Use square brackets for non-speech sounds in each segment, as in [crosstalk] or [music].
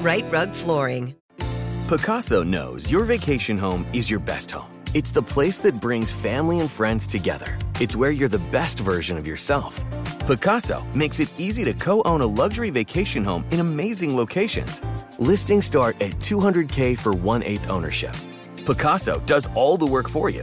Rite Rug Flooring. Pacaso knows your vacation home is your best home. It's the place that brings family and friends together. It's where you're the best version of yourself. Pacaso makes it easy to co own a luxury vacation home in amazing locations. Listings start at 200K for one eighth ownership. Pacaso does all the work for you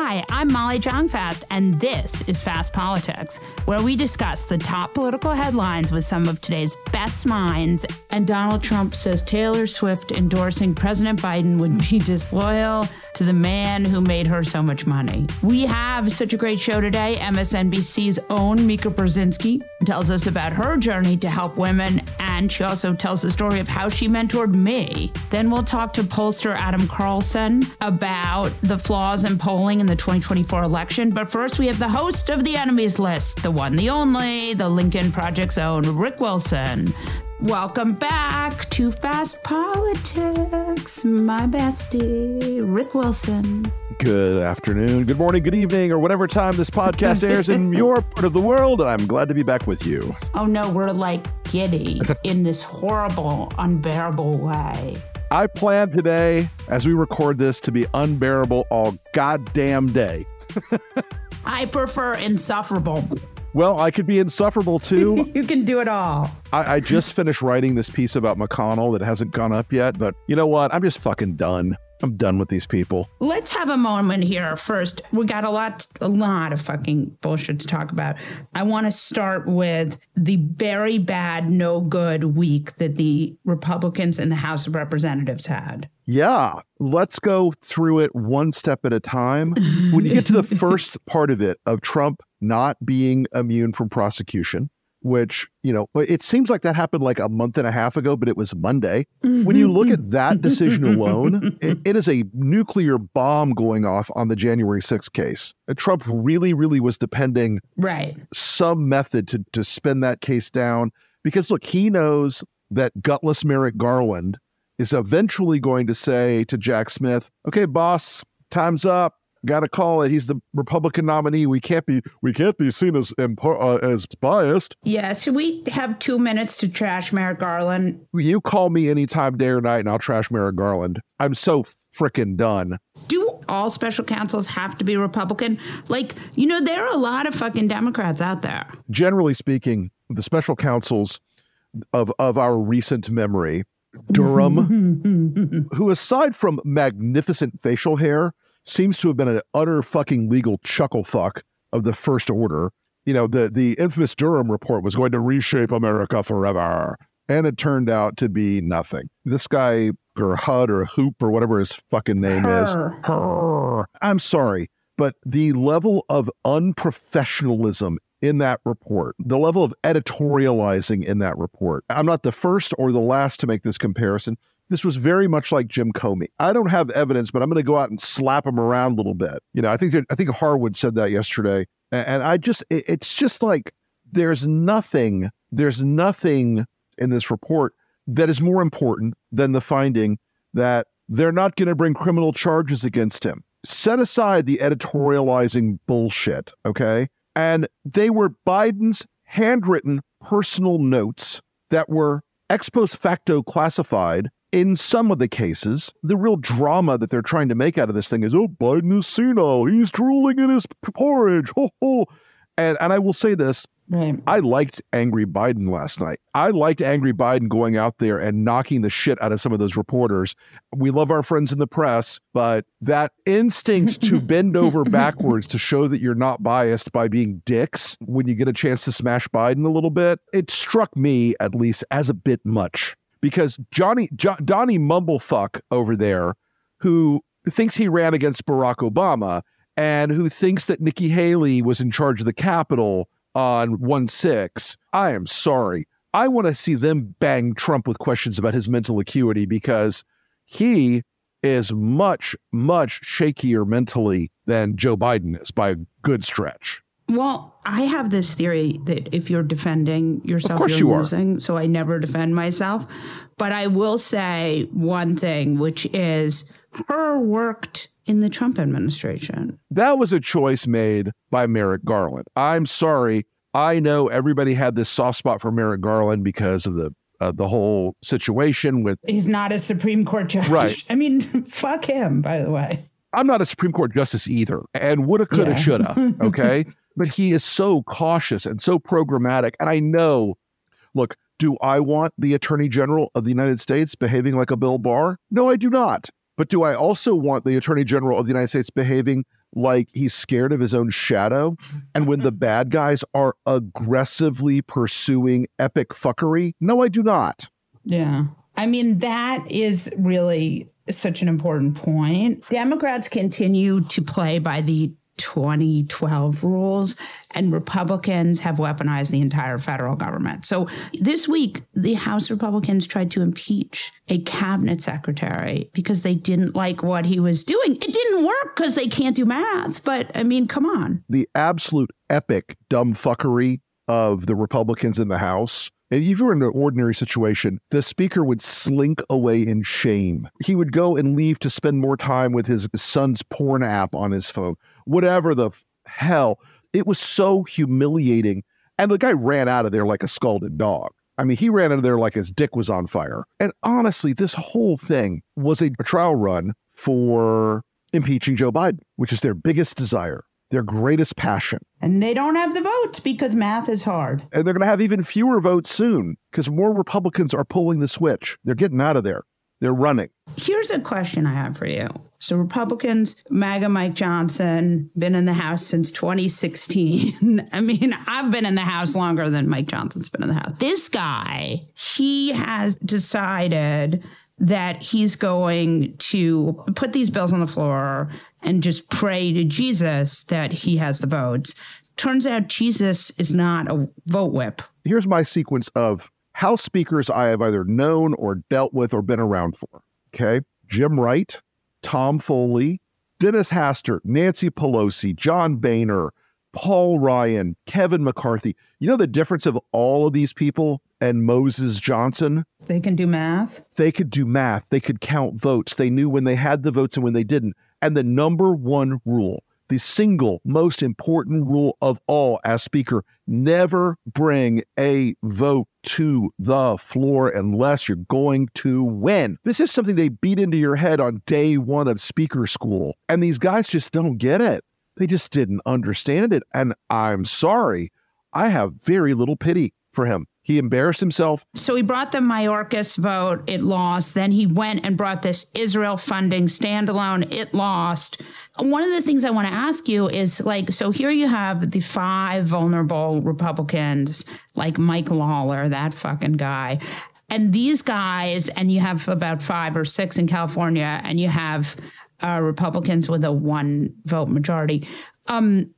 I'm Molly Jong-Fast, and this is Fast Politics, where we discuss the top political headlines with some of today's best minds. And Donald Trump says Taylor Swift endorsing President Biden would be [laughs] disloyal to the man who made her so much money. We have such a great show today. MSNBC's own Mika Brzezinski tells us about her journey to help women, and she also tells the story of how she mentored me. Then we'll talk to pollster Adam Carlson about the flaws in polling in the 2024 election. But first, we have the host of the enemies list, the one, the only, the Lincoln Project's own Rick Wilson. Welcome back to Fast Politics, my bestie, Rick Wilson. Good afternoon, good morning, good evening, or whatever time this podcast airs in [laughs] your part of the world. I'm glad to be back with you. Oh no, we're like giddy [laughs] in this horrible, unbearable way. I plan today, as we record this, to be unbearable all goddamn day. [laughs] I prefer insufferable. Well, I could be insufferable too. [laughs] you can do it all. I, I, just finished writing this piece about McConnell that hasn't gone up yet, but you know what? I'm just fucking done. I'm done with these people. Let's have a moment here first. We got a lot, a lot of fucking bullshit to talk about. I want to start with the very bad, no good week that the Republicans in the House of Representatives had. Yeah, let's go through it one step at a time. when you get to the [laughs] first part of it, of Trump not being immune from prosecution, which, you know, it seems like that happened like a month and a half ago, but it was Monday. When you look at that decision alone, mm-hmm. it, it is a nuclear bomb going off on the January 6th case. Trump really, really was depending right some method to, to spin that case down because look, he knows that gutless Merrick Garland is eventually going to say to Jack Smith, okay, boss, time's up got to call it. He's the Republican nominee. We can't be we can't be seen as uh, as biased. Yeah. So we have two minutes to trash Merrick Garland. You call me anytime, day or night, and I'll trash Merrick Garland. I'm so freaking done. Do all special counsels have to be Republican? Like, you know, there are a lot of fucking Democrats out there. Generally speaking, the special counsels of of our recent memory, Durham, [laughs] who aside from magnificent facial hair seems to have been an utter fucking legal chuckle fuck of the first order. You know, the the infamous Durham report was going to reshape America forever. And it turned out to be nothing. This guy, or HUD or Hoop or whatever his fucking name Hur. is. Hur. I'm sorry, but the level of unprofessionalism in that report, the level of editorializing in that report. I'm not the first or the last to make this comparison. This was very much like Jim Comey. I don't have evidence, but I'm going to go out and slap him around a little bit. You know, I think I think Harwood said that yesterday, and I just it, it's just like there's nothing there's nothing in this report that is more important than the finding that they're not going to bring criminal charges against him. Set aside the editorializing bullshit, okay? And they were Biden's handwritten personal notes that were ex post facto classified in some of the cases. The real drama that they're trying to make out of this thing is, oh, Biden is senile. He's drooling in his porridge. Ho, ho. And, and I will say this Right. I liked Angry Biden last night. I liked Angry Biden going out there and knocking the shit out of some of those reporters. We love our friends in the press, but that instinct to [laughs] bend over backwards to show that you're not biased by being dicks when you get a chance to smash Biden a little bit, it struck me at least as a bit much because Johnny jo- Donnie Mumblefuck over there, who thinks he ran against Barack Obama and who thinks that Nikki Haley was in charge of the Capitol on 1 6, I am sorry. I want to see them bang Trump with questions about his mental acuity because he is much, much shakier mentally than Joe Biden is by a good stretch. Well, I have this theory that if you're defending yourself, you're you losing. So I never defend myself. But I will say one thing, which is Hur worked in the Trump administration. That was a choice made by Merrick Garland. I'm sorry. I know everybody had this soft spot for Merrick Garland because of the uh, the whole situation with he's not a Supreme Court judge. Right. [laughs] I mean, [laughs] fuck him, by the way. I'm not a Supreme Court justice either, and woulda, coulda, yeah. shoulda. Okay, [laughs] but he is so cautious and so programmatic, and I know. Look, do I want the Attorney General of the United States behaving like a Bill Barr? No, I do not. But do I also want the Attorney General of the United States behaving like he's scared of his own shadow? And when the bad guys are aggressively pursuing epic fuckery? No, I do not. Yeah. I mean, that is really such an important point. Democrats continue to play by the 2012 rules, and Republicans have weaponized the entire federal government. So this week, the House Republicans tried to impeach a cabinet secretary because they didn't like what he was doing. It didn't work because they can't do math. But I mean, come on. The absolute epic dumb fuckery of the Republicans in the House if you were in an ordinary situation, the speaker would slink away in shame. He would go and leave to spend more time with his son's porn app on his phone whatever the hell. It was so humiliating. And the guy ran out of there like a scalded dog. I mean, he ran out of there like his dick was on fire. And honestly, this whole thing was a trial run for impeaching Joe Biden, which is their biggest desire, their greatest passion. And they don't have the votes because math is hard. And they're going to have even fewer votes soon because more Republicans are pulling the switch. They're getting out of there. They're running. Here's a question I have for you. So, Republicans, MAGA Mike Johnson, been in the House since 2016. [laughs] I mean, I've been in the House longer than Mike Johnson's been in the House. This guy, he has decided that he's going to put these bills on the floor and just pray to Jesus that he has the votes. Turns out Jesus is not a vote whip. Here's my sequence of House speakers I have either known or dealt with or been around for. Okay. Jim Wright, Tom Foley, Dennis Hastert, Nancy Pelosi, John Boehner, Paul Ryan, Kevin McCarthy. You know the difference of all of these people and Moses Johnson? They can do math. They could do math. They could count votes. They knew when they had the votes and when they didn't. And the number one rule the single most important rule of all as Speaker never bring a vote to the floor unless you're going to win. This is something they beat into your head on day one of Speaker school. And these guys just don't get it. They just didn't understand it. And I'm sorry, I have very little pity for him. He embarrassed himself. So he brought the Mayorkas vote, it lost. Then he went and brought this Israel funding standalone, it lost. One of the things I want to ask you is like, so here you have the five vulnerable Republicans, like Mike Lawler, that fucking guy. And these guys, and you have about five or six in California, and you have uh, Republicans with a one vote majority. Um,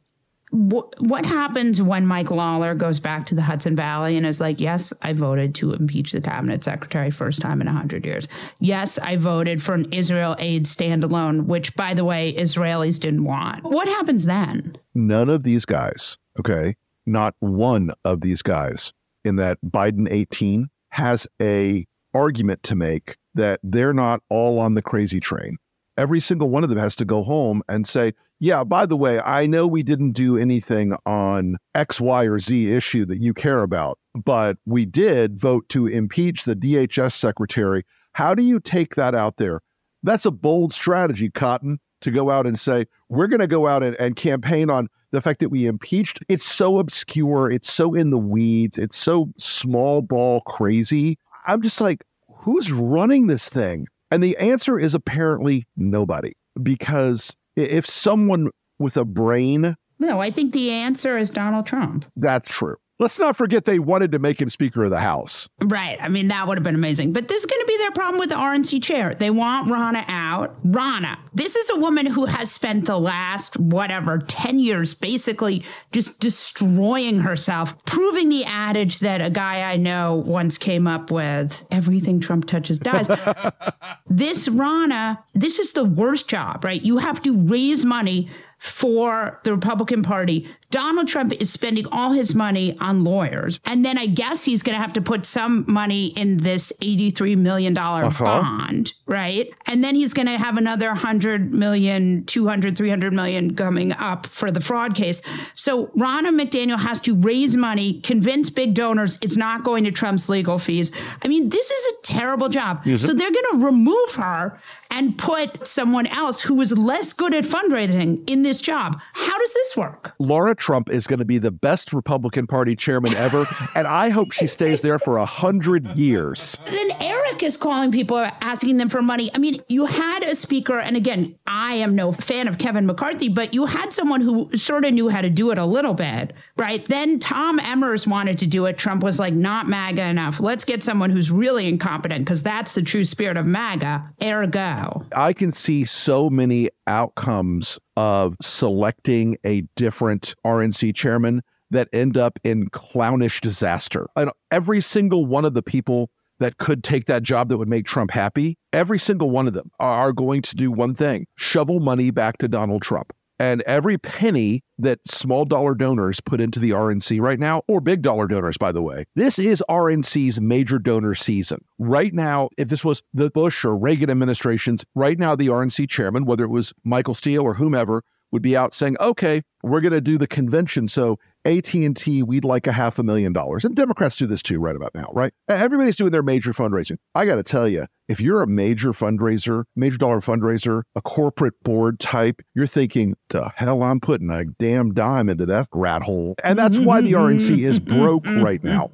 what happens when Mike Lawler goes back to the Hudson Valley and is like, yes, I voted to impeach the cabinet secretary first time in 100 years. Yes, I voted for an Israel aid standalone, which, by the way, Israelis didn't want. What happens then? None of these guys, okay, not one of these guys in that Biden 18 has a argument to make that they're not all on the crazy train. Every single one of them has to go home and say, yeah, by the way, I know we didn't do anything on X, Y, or Z issue that you care about, but we did vote to impeach the DHS secretary. How do you take that out there? That's a bold strategy, Cotton, to go out and say, we're going to go out and, and campaign on the fact that we impeached. It's so obscure. It's so in the weeds. It's so small ball crazy. I'm just like, who's running this thing? And the answer is apparently nobody, because if someone with a brain. No, I think the answer is Donald Trump. That's true. Let's not forget they wanted to make him Speaker of the House. Right. I mean, that would have been amazing. But this is going to be their problem with the RNC chair. They want Ronna out. Ronna, this is a woman who has spent the last, whatever, 10 years basically just destroying herself, proving the adage that a guy I know once came up with everything Trump touches dies. [laughs] this Ronna, this is the worst job, right? You have to raise money for the Republican Party Donald Trump is spending all his money on lawyers. And then I guess he's going to have to put some money in this $83 million uh-huh. bond, right? And then he's going to have another 100 million, 200, 300 million coming up for the fraud case. So Ronna McDaniel has to raise money, convince big donors it's not going to Trump's legal fees. I mean, this is a terrible job. So they're going to remove her and put someone else who is less good at fundraising in this job. How does this work? Laura Trump is going to be the best Republican Party chairman ever, [laughs] and I hope she stays there for a hundred years. Then Eric is calling people, asking them for money. I mean, you had a speaker, and again, I am no fan of Kevin McCarthy, but you had someone who sort of knew how to do it a little bit, right? Then Tom Emmer wanted to do it. Trump was like, not MAGA enough. Let's get someone who's really incompetent because that's the true spirit of MAGA. Ergo, I can see so many outcomes of selecting a different RNC chairman that end up in clownish disaster. And every single one of the people that could take that job that would make Trump happy, every single one of them are going to do one thing shovel money back to Donald Trump. And every penny that small dollar donors put into the RNC right now, or big dollar donors, by the way, this is RNC's major donor season. Right now, if this was the Bush or Reagan administrations, right now the RNC chairman, whether it was Michael Steele or whomever, would be out saying, okay, we're going to do the convention. So AT&T, we'd like a half a million dollars. And Democrats do this too right about now, right? Everybody's doing their major fundraising. I got to tell you, if you're a major fundraiser, major dollar fundraiser, a corporate board type, you're thinking, the hell I'm putting a damn dime into that rat hole. And that's why the RNC is broke right now.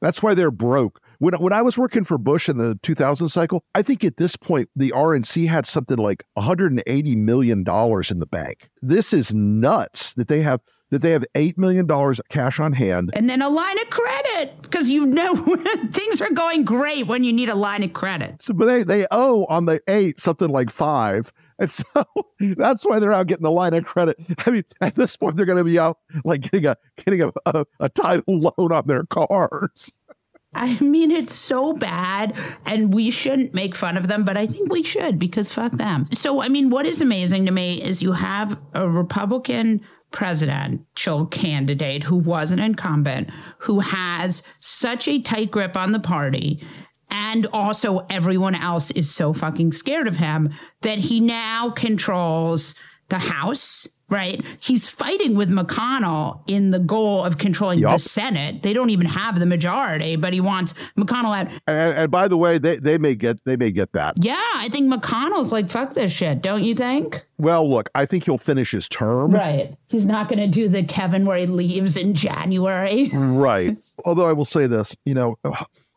That's why they're broke. When, when I was working for Bush in the 2000 cycle, I think at this point, the RNC had something like $180 million in the bank. This is nuts that they have that they have $8 million cash on hand. And then a line of credit because you know [laughs] things are going great when you need a line of credit. So, but they, they owe on the eight something like five. And so [laughs] that's why they're out getting a line of credit. I mean, at this point, they're going to be out like getting a getting a, a, a title loan on their cars. I mean, it's so bad, and we shouldn't make fun of them, but I think we should because fuck them. So, I mean, what is amazing to me is you have a Republican presidential candidate who was an incumbent who has such a tight grip on the party and also everyone else is so fucking scared of him that he now controls the house right? He's fighting with McConnell in the goal of controlling yep. the Senate. They don't even have the majority, but he wants McConnell out. And, and, by the way, they, they may get they may get that. Yeah, I think McConnell's like fuck this shit. Don't you think? Well, look, I think he'll finish his term. Right. He's not going to do the Kevin where he leaves in January. right. [laughs] Although I will say this, you know,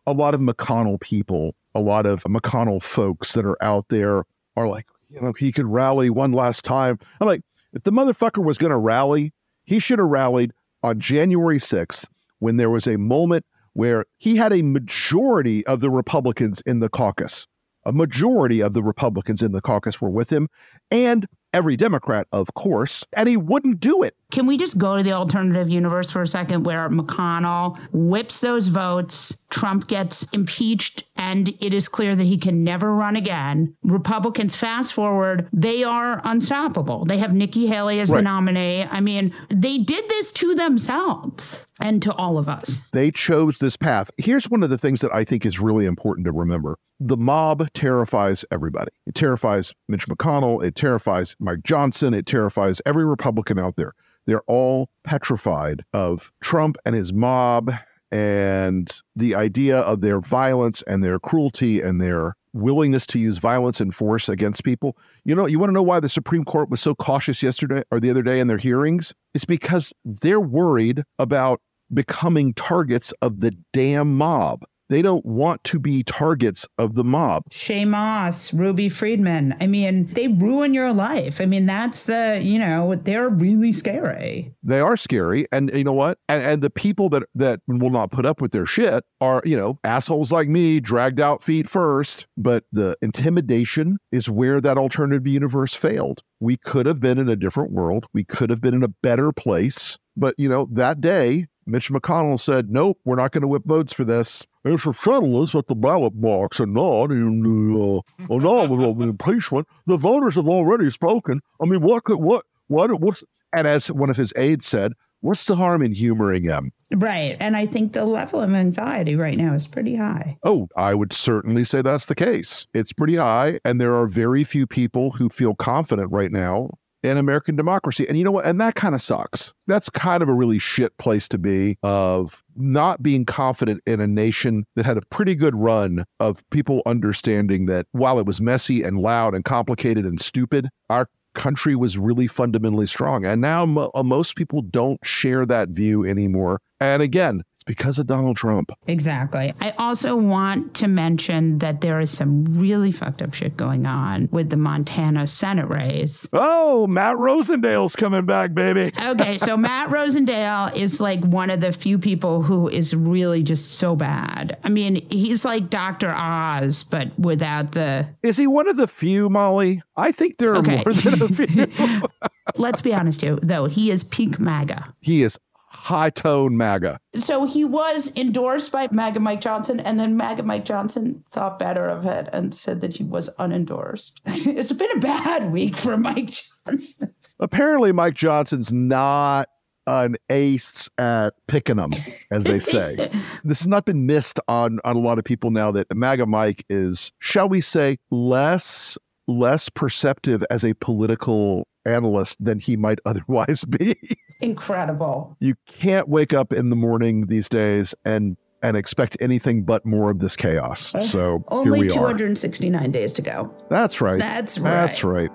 a lot of McConnell people, a lot of McConnell folks that are out there are like, you know, he could rally one last time. I'm like, if the motherfucker was going to rally, he should have rallied on January 6th when there was a moment where he had a majority of the Republicans in the caucus. A majority of the Republicans in the caucus were with him, and every Democrat, of course, and he wouldn't do it. Can we just go to the alternative universe for a second where McConnell whips those votes, Trump gets impeached, and it is clear that he can never run again? Republicans, fast forward, they are unstoppable. They have Nikki Haley as right. the nominee. I mean, they did this to themselves and to all of us. They chose this path. Here's one of the things that I think is really important to remember the mob terrifies everybody. It terrifies Mitch McConnell. It terrifies Mike Johnson. It terrifies every Republican out there. They're all petrified of Trump and his mob and the idea of their violence and their cruelty and their willingness to use violence and force against people. You know, you want to know why the Supreme Court was so cautious yesterday or the other day in their hearings? It's because they're worried about becoming targets of the damn mob. They don't want to be targets of the mob. Shaye Moss, Ruby Freeman. I mean, they ruin your life. I mean, that's the, you know, they're really scary. They are scary. And you know what? And, and the people that, that will not put up with their shit are, you know, assholes like me, dragged out feet first. But the intimidation is where that alternative universe failed. We could have been in a different world. We could have been in a better place. But, you know, that day, Mitch McConnell said, nope, we're not going to whip votes for this. It's for settle this at the ballot box and not in the, uh, or not with the impeachment. The voters have already spoken. I mean, what could, what, what, what's, and as one of his aides said, what's the harm in humoring him? Right. And I think the level of anxiety right now is pretty high. Oh, I would certainly say that's the case. It's pretty high. And there are very few people who feel confident right now in American democracy. And you know what? And that kind of sucks. That's kind of a really shit place to be of not being confident in a nation that had a pretty good run of people understanding that while it was messy and loud and complicated and stupid, our country was really fundamentally strong. And now mo- uh, most people don't share that view anymore. And again, because of Donald Trump. Exactly. I also want to mention that there is some really fucked up shit going on with the Montana Senate race. Oh, Matt Rosendale's coming back, baby. okay, so [laughs] Matt Rosendale is like one of the few people who is really just so bad. I mean, he's like Dr. Oz, but without the. Is he one of the few, Molly? I think there are okay. more than a few. [laughs] Let's be honest here, though. He is peak MAGA. He is high tone MAGA. So he was endorsed by MAGA Mike Johnson, and then MAGA Mike Johnson thought better of it and said that he was unendorsed. [laughs] it's been a bad week for Mike Johnson. Apparently, Mike Johnson's not an ace at picking them, as they say. [laughs] this has not been missed on, on a lot of people now that MAGA Mike is, shall we say, less less perceptive as a political analyst than he might [laughs] otherwise be. Incredible. You can't wake up in the morning these days and and expect anything but more of this chaos. So only 269 are. days to go. That's right. That's right. That's right.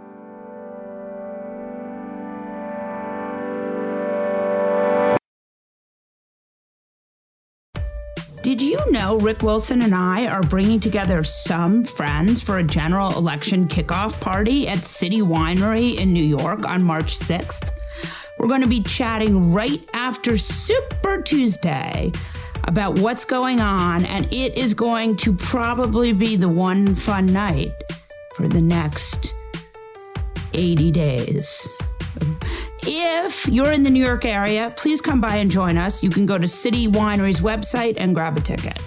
Did you know Rick Wilson and I are bringing together some friends for a general election kickoff party at City Winery in New York on March 6th? We're going to be chatting right after Super Tuesday about what's going on, and it is going to probably be the one fun night for the next 80 days. If you're in the New York area, please come by and join us. You can go to City Winery's website and grab a ticket.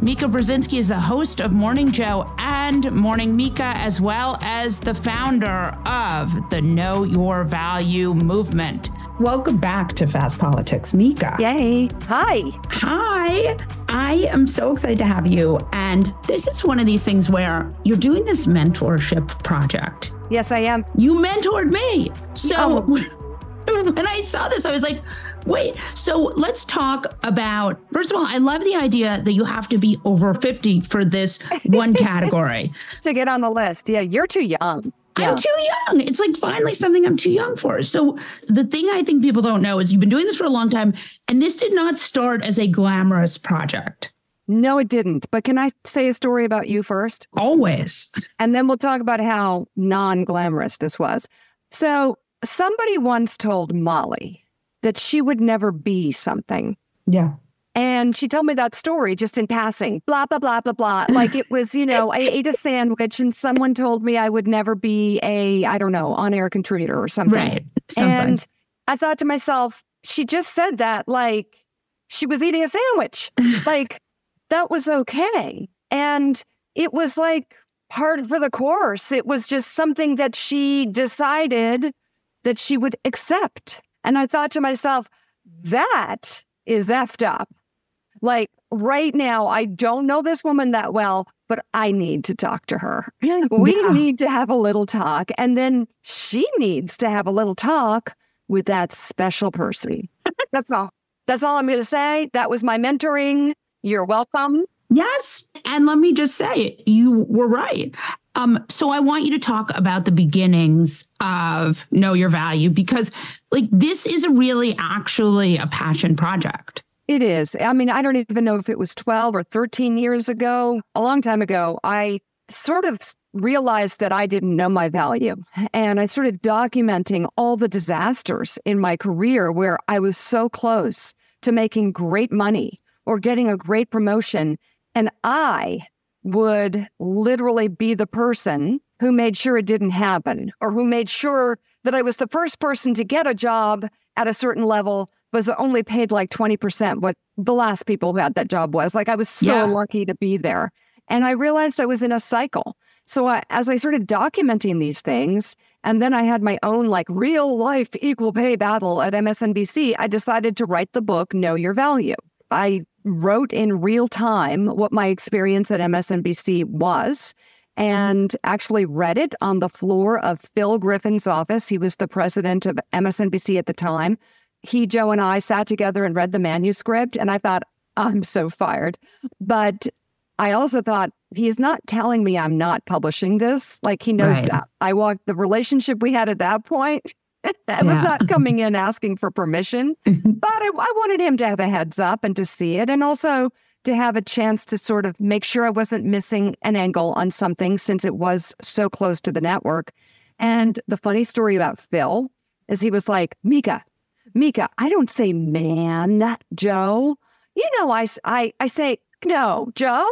Mika Brzezinski is the host of Morning Joe and Morning Mika, as well as the founder of the Know Your Value movement. Welcome back to Fast Politics, Mika. Yay. Hi. Hi. I am so excited to have you. And this is one of these things where you're doing this mentorship project. Yes, I am. You mentored me. So, oh. [laughs] and I saw this, I was like, Wait, so let's talk about first of all, I love the idea that you have to be over 50 for this one [laughs] category. to get on the list. Yeah, you're too young. Yeah. I'm too young. It's like finally something I'm too young for. So the thing I think people don't know is you've been doing this for a long time, and this did not start as a glamorous project. No, it didn't. But can I say a story about you first? Always. And then we'll talk about how non glamorous this was. So somebody once told Molly that she would never be something. Yeah. And she told me that story just in passing, blah, blah, blah, blah, blah. Like it was, you know, I ate a sandwich and someone told me I would never be a, I don't know, on air contributor or something. Right. Something. And I thought to myself, she just said that like she was eating a sandwich. [laughs] like that was okay. And it was like part for the course. It was just something that she decided that she would accept. And I thought to myself, that is effed up. Like right now, I don't know this woman that well, but I need to talk to her. [laughs] We yeah. need to have a little talk. And then she needs to have a little talk with that special person. [laughs] That's all. That's all I'm going to say. That was my mentoring. You're welcome. Yes. And let me just say, you were right. Um, so I want you to talk about the beginnings of Know Your Value because, like, this is a really actually a passion project. It is. I mean, I don't even know if it was 12 or 13 years ago, a long time ago. I sort of realized that I didn't know my value. And I started documenting all the disasters in my career where I was so close to making great money or getting a great promotion. And I would literally be the person who made sure it didn't happen or who made sure that I was the first person to get a job at a certain level was only paid like 20% what the last people who had that job was. Like I was so yeah. lucky to be there. And I realized I was in a cycle. So I, as I started documenting these things, and then I had my own like real life equal pay battle at MSNBC, I decided to write the book, Know Your Value. I wrote in real time what my experience at MSNBC was and actually read it on the floor of Phil Griffin's office. He was the president of MSNBC at the time. He, Joe, and I sat together and read the manuscript, and I thought, I'm so fired. But I also thought, he's not telling me I'm not publishing this. Like he knows right. that. I walked the relationship we had at that point [laughs] I yeah. was not [laughs] coming in asking for permission, [laughs] but I, I, wanted him to have a heads up and to see it, and also to have a chance to sort of make sure I wasn't missing an angle on something since it was so close to the network. And the funny story about Phil is he was like, Mika, Mika, I don't say man, Joe. You know, I, I, I say, no, Joe.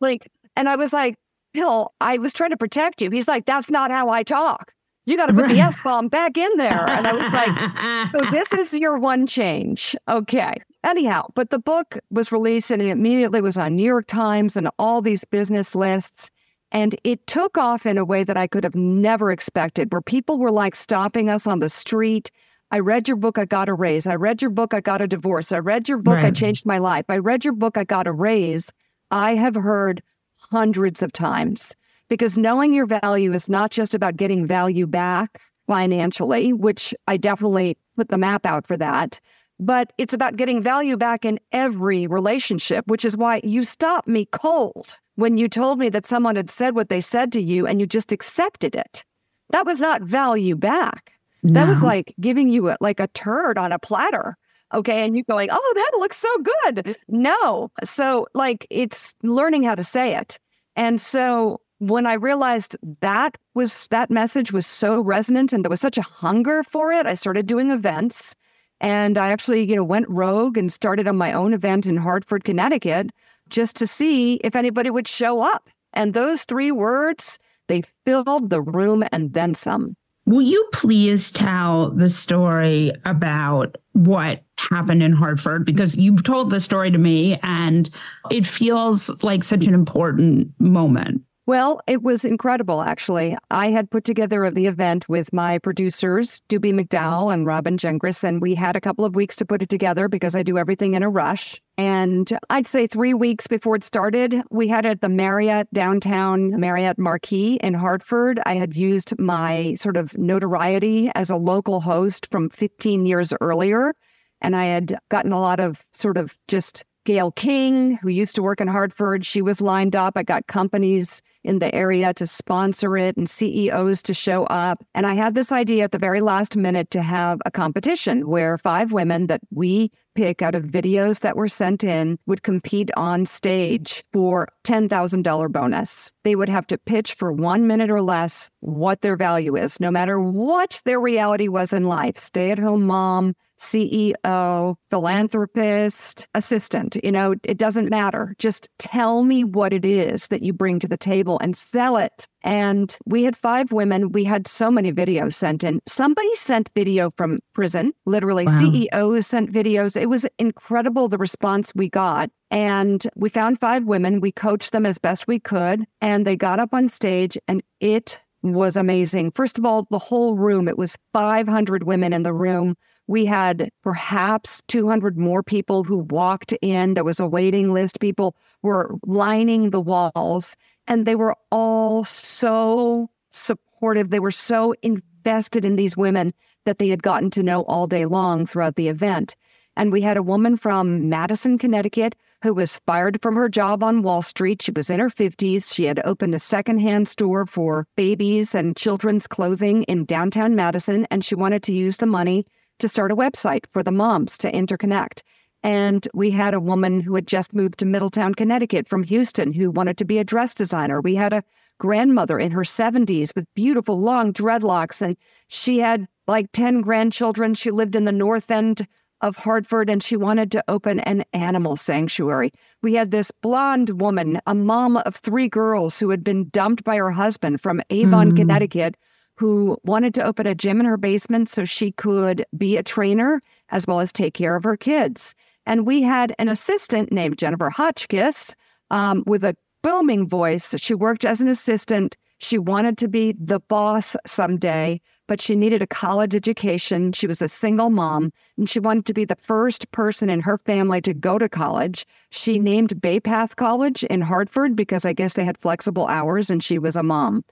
Like, and I was like, Phil, I was trying to protect you. He's like, that's not how I talk you got to put the F bomb back in there. And I was like, so this is [laughs] your one change. Okay. Anyhow, but the book was released and it immediately was on New York Times and all these business lists. And it took off in a way that I could have never expected, where people were like stopping us on the street. I read your book, I got a raise. I read your book, I got a divorce. I read your book, right. I changed my life. I read your book, I got a raise. I have heard hundreds of times because knowing your value is not just about getting value back financially, which I definitely put the map out for that, but it's about getting value back in every relationship, which is why you stopped me cold when you told me that someone had said what they said to you and you just accepted it. That was not value back. No. That was like giving you a, like a turd on a platter. Okay. And you going, oh, that looks so good. No. So, like, it's learning how to say it. And so when I realized that was that message was so resonant and there was such a hunger for it, I started doing events. And I actually, you know, went rogue and started on my own event in Hartford, Connecticut, just to see if anybody would show up. And those three words, they filled the room and then some. Will you please tell the story about what happened in Hartford? Because you've told the story to me and it feels like such an important moment. Well, it was incredible, actually. I had put together the event with my producers, Doobie McDowell and Robin Gengris, and we had a couple of weeks to put it together because I do everything in a rush. And I'd say three weeks before it started, we had at the Marriott downtown Marriott Marquis in Hartford. I had used my sort of notoriety as a local host from 15 years earlier. And I had gotten a lot of sort of just Gayle King, who used to work in Hartford, she was lined up. I got companies in the area to sponsor it and CEOs to show up. And I had this idea at the very last minute to have a competition where five women that we pick out of videos that were sent in would compete on stage for $10,000 bonus. They would have to pitch for one minute or less what their value is, no matter what their reality was in life stay at home mom, CEO, philanthropist, assistant. You know, it doesn't matter. Just tell me what it is that you bring to the table and sell it. And we had five women. We had so many videos sent in. Somebody sent video from prison, literally, wow. CEOs sent videos. It was incredible the response we got. And we found five women. We coached them as best we could. And they got up on stage, and it was amazing. First of all, the whole room, it was 500 women in the room. We had perhaps 200 more people who walked in. There was a waiting list. People were lining the walls, and they were all so supportive. They were so invested in these women that they had gotten to know all day long throughout the event. And we had a woman from Madison, Connecticut, who was fired from her job on Wall Street. She was in her 50s. She had opened a secondhand store for babies and children's clothing in downtown Madison, and she wanted to use the money to start a website for the moms to interconnect. And we had a woman who had just moved to Middletown, Connecticut from Houston who wanted to be a dress designer. We had a grandmother in her 70s with beautiful long dreadlocks, and she had like 10 grandchildren. She lived in the North End of Hartford and she wanted to open an animal sanctuary. We had this blonde woman, a mom of three girls who had been dumped by her husband from Avon, mm. Connecticut, who wanted to open a gym in her basement so she could be a trainer as well as take care of her kids. And we had an assistant named Jennifer Hotchkiss um, with a booming voice. She worked as an assistant. She wanted to be the boss someday but she needed a college education. She was a single mom and she wanted to be the first person in her family to go to college. She named Bay Path College in Hartford because I guess they had flexible hours and she was a mom.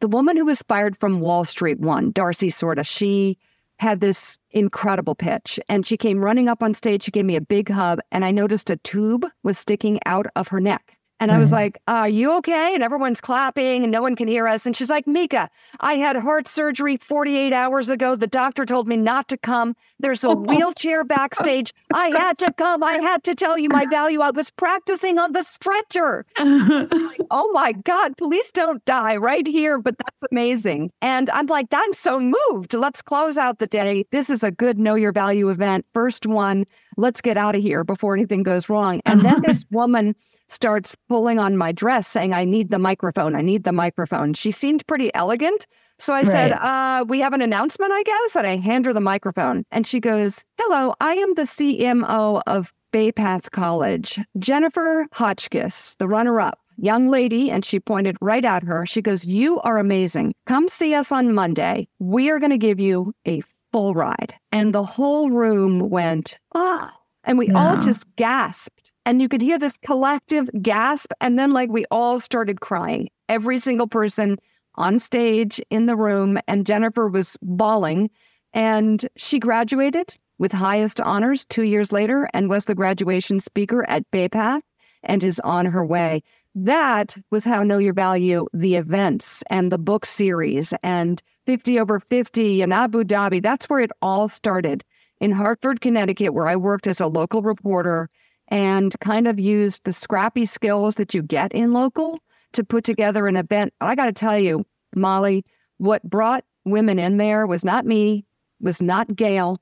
The woman who was fired from Wall Street one, Darcy Sorta, she had this incredible pitch and she came running up on stage. She gave me a big hug and I noticed a tube was sticking out of her neck. And I was mm-hmm. like, Are you okay? And everyone's clapping and no one can hear us. And she's like, Mika, I had heart surgery 48 hours ago. The doctor told me not to come. There's a [laughs] wheelchair backstage. I had to come. I had to tell you my value. I was practicing on the stretcher. like, [laughs] oh my God, please don't die right here. But that's amazing. And I'm like, I'm so moved. Let's close out the day. This is a good Know Your Value event. First one. Let's get out of here before anything goes wrong. And then this [laughs] woman starts pulling on my dress saying, I need the microphone. I need the microphone. She seemed pretty elegant. So I right. said, uh, We have an announcement, I guess. And I hand her the microphone. And she goes, Hello, I am the CMO of Bay Path College, Jennifer Hotchkiss, the runner up. Young lady, and she pointed right at her. She goes, You are amazing. Come see us on Monday. We are going to give you a full ride. And the whole room went, Ah. And we yeah. all just gasped and you could hear this collective gasp. And then, like, we all started crying. Every single person on stage in the room. And Jennifer was bawling. And she graduated with highest honors two years later and was the graduation speaker at BayPath and is on her way. That was how Know Your Value, the events and the book series and 50 over 50 in Abu Dhabi. That's where it all started in Hartford, Connecticut, where I worked as a local reporter and kind of used the scrappy skills that you get in local to put together an event. I got to tell you, Molly, what brought women in there was not me, was not Gayle,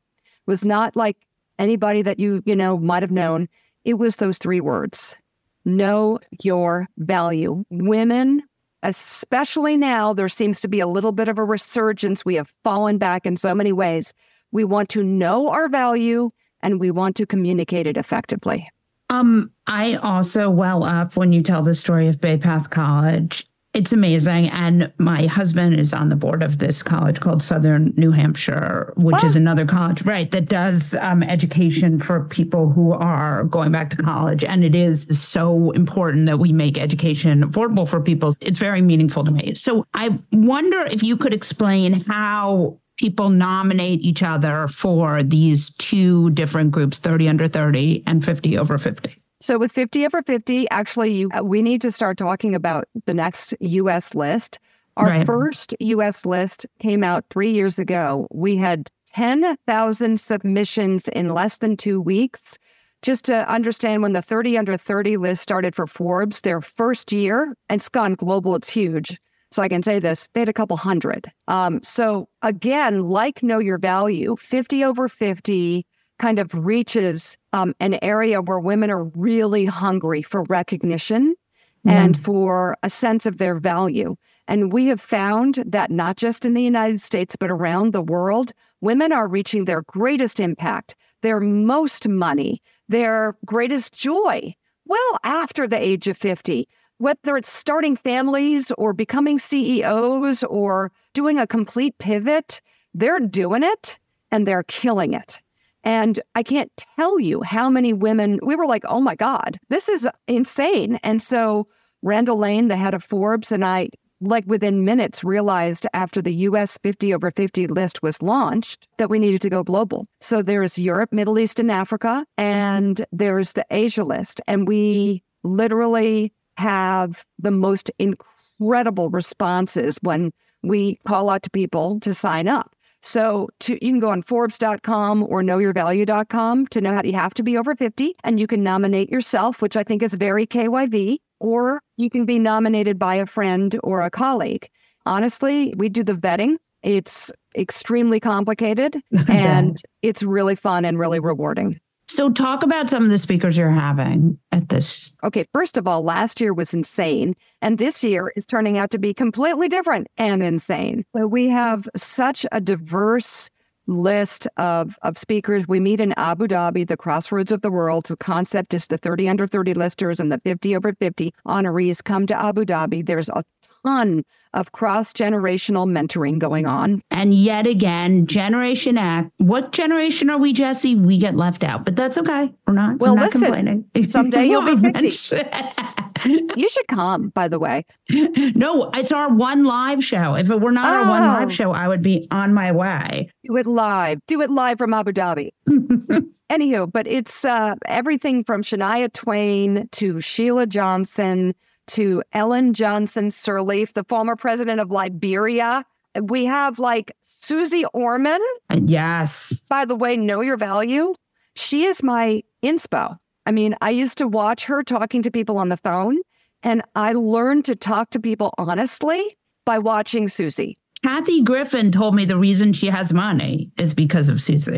was not like anybody that you, you know, might have known. It was those three words know your value. Women, especially now, there seems to be a little bit of a resurgence. We have fallen back in so many ways. We want to know our value and we want to communicate it effectively. Um, I also well up when you tell the story of Bay Path College. It's amazing. And my husband is on the board of this college called Southern New Hampshire, which oh. is another college, right, that does um, education for people who are going back to college. And it is so important that we make education affordable for people. It's very meaningful to me. So I wonder if you could explain how people nominate each other for these two different groups 30 under 30 and 50 over 50 so with 50 over 50 actually you, uh, we need to start talking about the next us list. Our right. first us list came out three years ago. We had 10000 submissions in less than two weeks. Just to understand when the 30 under 30 list started for forbes their first year and it's gone global it's huge so I can say this, they had a couple hundred. Um, so again, like Know Your Value, 50 over 50 kind of reaches um, an area where women are really hungry for recognition and for a sense of their value. And we have found that not just in the United States, but around the world, women are reaching their greatest impact, their most money, their greatest joy well after the age of 50. Whether it's starting families or becoming CEOs or doing a complete pivot, they're doing it and they're killing it. And I can't tell you how many women we were like, oh my God, this is insane. And so Randall Lane, the head of Forbes, and I, like within minutes, realized after the US 50 over 50 list was launched that we needed to go global. So there's Europe, Middle East, and Africa, and there's the Asia list. And we literally have the most incredible responses when we call out to people to sign up. So to, you can go on Forbes.com or knowyourvalue.com to know how you have to be over 50 and you can nominate yourself, which I think is very KYV, or you can be nominated by a friend or a colleague. Honestly, we do the vetting. It's extremely complicated [laughs] and it's really fun and really rewarding. So, talk about some of the speakers you're having at this. Okay, first of all, last year was insane, and this year is turning out to be completely different and insane. So, we have such a diverse list of, of speakers. We meet in Abu Dhabi, the crossroads of the world. The concept is the 30 under 30 listers and the 50 over 50 honorees come to Abu Dhabi. There's a ton of cross generational mentoring going on. And yet again, Generation X. What generation are we, Jesse? We get left out, but that's okay. We're not. Well, I'm not listen, complaining. [laughs] someday you'll be 50. 50. You should come, by the way. [laughs] no, it's our one live show. If it were not our one live show, I would be on my way. Do it live. Do it live from Abu Dhabi. [laughs] Anywho, but it's uh, everything from Shania Twain to Sheila Johnson to Ellen Johnson Sirleaf, the former president of Liberia. We have like Suze Orman. Yes. By the way, know your value. She is my inspo. I mean, I used to watch her talking to people on the phone, and I learned to talk to people honestly by watching Suze. Kathy Griffin told me the reason she has money is because of Suze.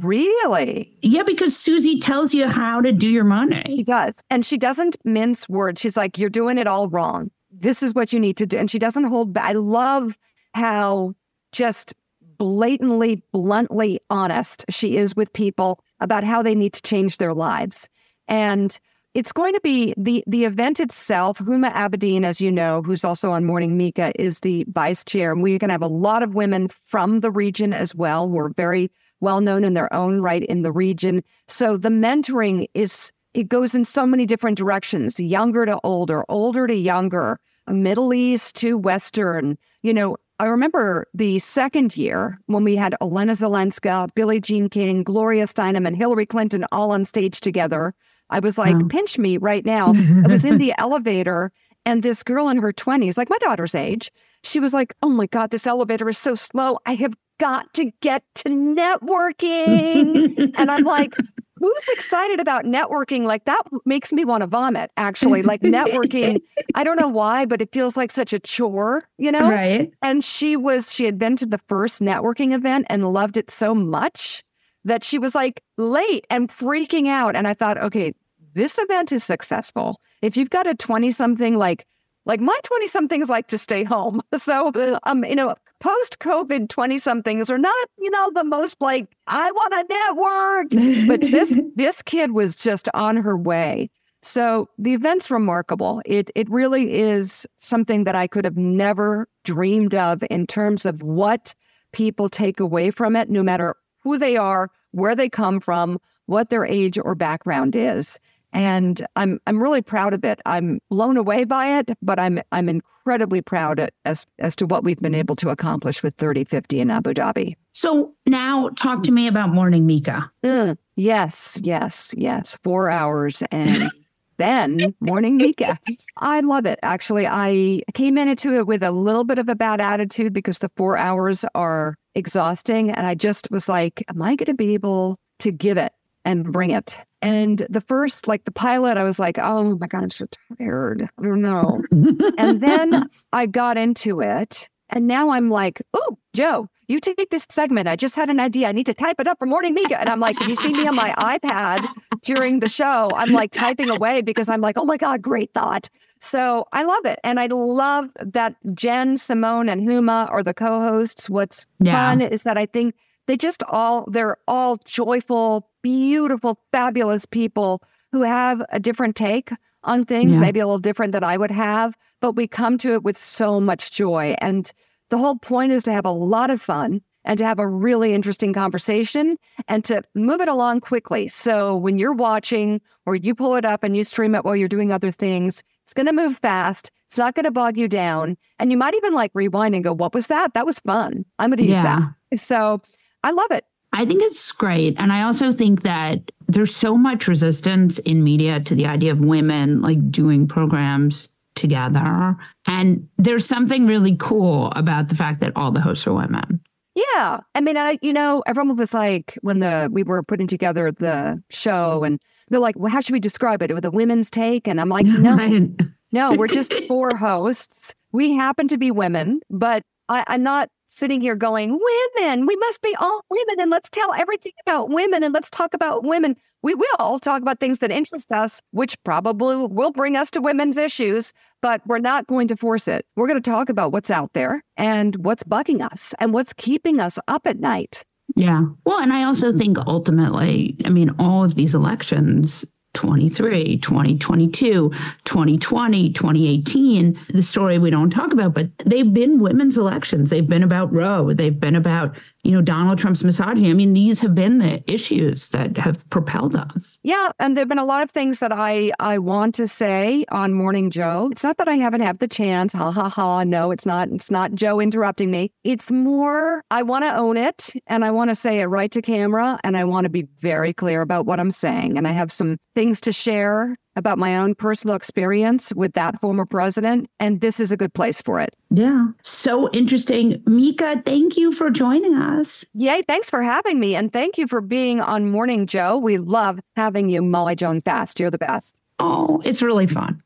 Really? Yeah, because Suze tells you how to do your money. She does. And she doesn't mince words. She's like, you're doing it all wrong. This is what you need to do. And she doesn't hold back. I love how just blatantly, bluntly honest she is with people about how they need to change their lives. And it's going to be the the event itself. Huma Abedin, as you know, who's also on Morning Mika, is the vice chair. And we're going to have a lot of women from the region as well. We're very well known in their own right in the region. So the mentoring is it goes in so many different directions, younger to older, older to younger, Middle East to Western. You know, I remember the second year when we had Elena Zelenska, Billie Jean King, Gloria Steinem, and Hillary Clinton all on stage together. I was like, Wow. pinch me right now. I was in [laughs] the elevator, and this girl in her 20s, like my daughter's age, she was like, Oh my God, this elevator is so slow. I have got to get to networking. and I'm like, Who's excited about networking? Like that makes me want to vomit, actually. Like networking, I don't know why, but it feels like such a chore, you know? Right. And she was, she had been to the first networking event and loved it so much that she was like late and freaking out. And I thought, okay, this event is successful. If you've got a 20 something, like, like my 20 somethings like to stay home. [laughs] So, um, you know, post COVID 20 somethings are not, you know, the most like, I want to network. But this, [laughs] this kid was just on her way. So the event's remarkable. It it really is something that I could have never dreamed of in terms of what people take away from it, no matter who they are, where they come from, what their age or background is. And I'm I'm really proud of it. I'm blown away by it, but I'm I'm incredibly proud as as to what we've been able to accomplish with 3050 in Abu Dhabi. So now talk to me about Morning Mika. Mm, yes, yes, yes. Four hours and [laughs] then [laughs] morning Mika. I love it. Actually, I came into it with a little bit of a bad attitude because the four hours are exhausting. And I just was like, am I going to be able to give it and bring it? And the first, like the pilot, I was like, oh my God, I'm so tired. I don't know. and then [laughs] I got into it. And now I'm like, oh, Joe, you take this segment. I just had an idea. I need to type it up for Morning Mika. And I'm like, if you see me on my [laughs] iPad during the show, I'm like [laughs] typing away because I'm like, oh my God, great thought. So I love it. And I love that Jen, Simone, and Huma are the co hosts. What's yeah. fun is that I think they just all, they're all joyful, beautiful, fabulous people who have a different take on things, yeah. maybe a little different than I would have, but we come to it with so much joy. And the whole point is to have a lot of fun and to have a really interesting conversation and to move it along quickly. So when you're watching or you pull it up and you stream it while you're doing other things, it's going to move fast. It's not going to bog you down. And you might even like rewind and go, What was that? That was fun. I'm going to use yeah. that. So I love it. I think it's great. And I also think that there's so much resistance in media to the idea of women like doing programs together. And there's something really cool about the fact that all the hosts are women. Yeah. I mean, I, you know, everyone was like, when the we were putting together the show and they're like, well, how should we describe it? With a women's take? And I'm like, [laughs] no, no, we're just [laughs] four hosts. We happen to be women, but I, I'm not sitting here going, women, we must be all women and let's tell everything about women and let's talk about women. We will all talk about things that interest us, which probably will bring us to women's issues, but we're not going to force it. We're going to talk about what's out there and what's bugging us and what's keeping us up at night. Yeah. Well, and I also mm. think ultimately, I mean, all of these elections 23, 2022, 2020, 2018, the story we don't talk about, but they've been women's elections. They've been about Roe. They've been about, you know, Donald Trump's misogyny. I mean, these have been the issues that have propelled us. Yeah. And there have been a lot of things that I, I want to say on Morning Joe. It's not that I haven't had the chance. Ha ha ha. No, it's not. It's not Joe interrupting me. It's more, I want to own it and I want to say it right to camera and I want to be very clear about what I'm saying. And I have some things things to share about my own personal experience with that former president, and this is a good place for it. Yeah. So interesting. Mika, thank you for joining us. Yay. Thanks for having me. And thank you for being on Morning Joe. We love having you, Molly Jong-Fast. You're the best. Oh, it's really fun.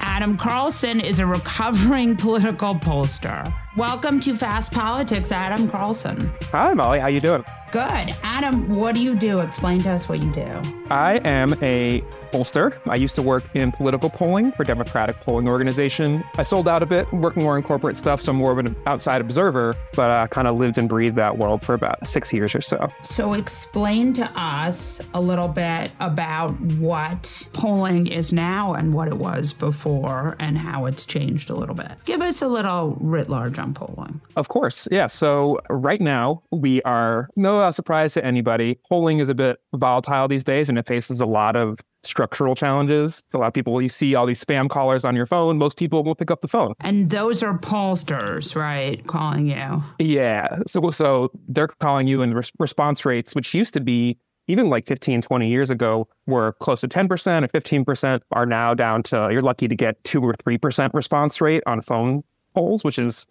Adam Carlson is a recovering [laughs] political pollster. Welcome to Fast Politics, Adam Carlson. Hi, Molly. How you doing? Good. Adam, what do you do? Explain to us what you do. I am a pollster. I used to work in political polling for Democratic polling organization. I sold out a bit, working more in corporate stuff, so I'm more of an outside observer, but I kind of lived and breathed that world for about six years or so. So explain to us a little bit about what polling is now and what it was before and how it's changed a little bit. Give us a little writ large polling. Of course. Yeah. So right now we are no uh, surprise to anybody. Polling is a bit volatile these days and it faces a lot of structural challenges. A lot of people, you see all these spam callers on your phone. Most people will pick up the phone. And those are pollsters, right? Calling you. Yeah. So, so they're calling you, and res- response rates, which used to be even like 15, 20 years ago, were close to 10% or 15%, are now down to you're lucky to get 2 or 3% response rate on phone polls, which is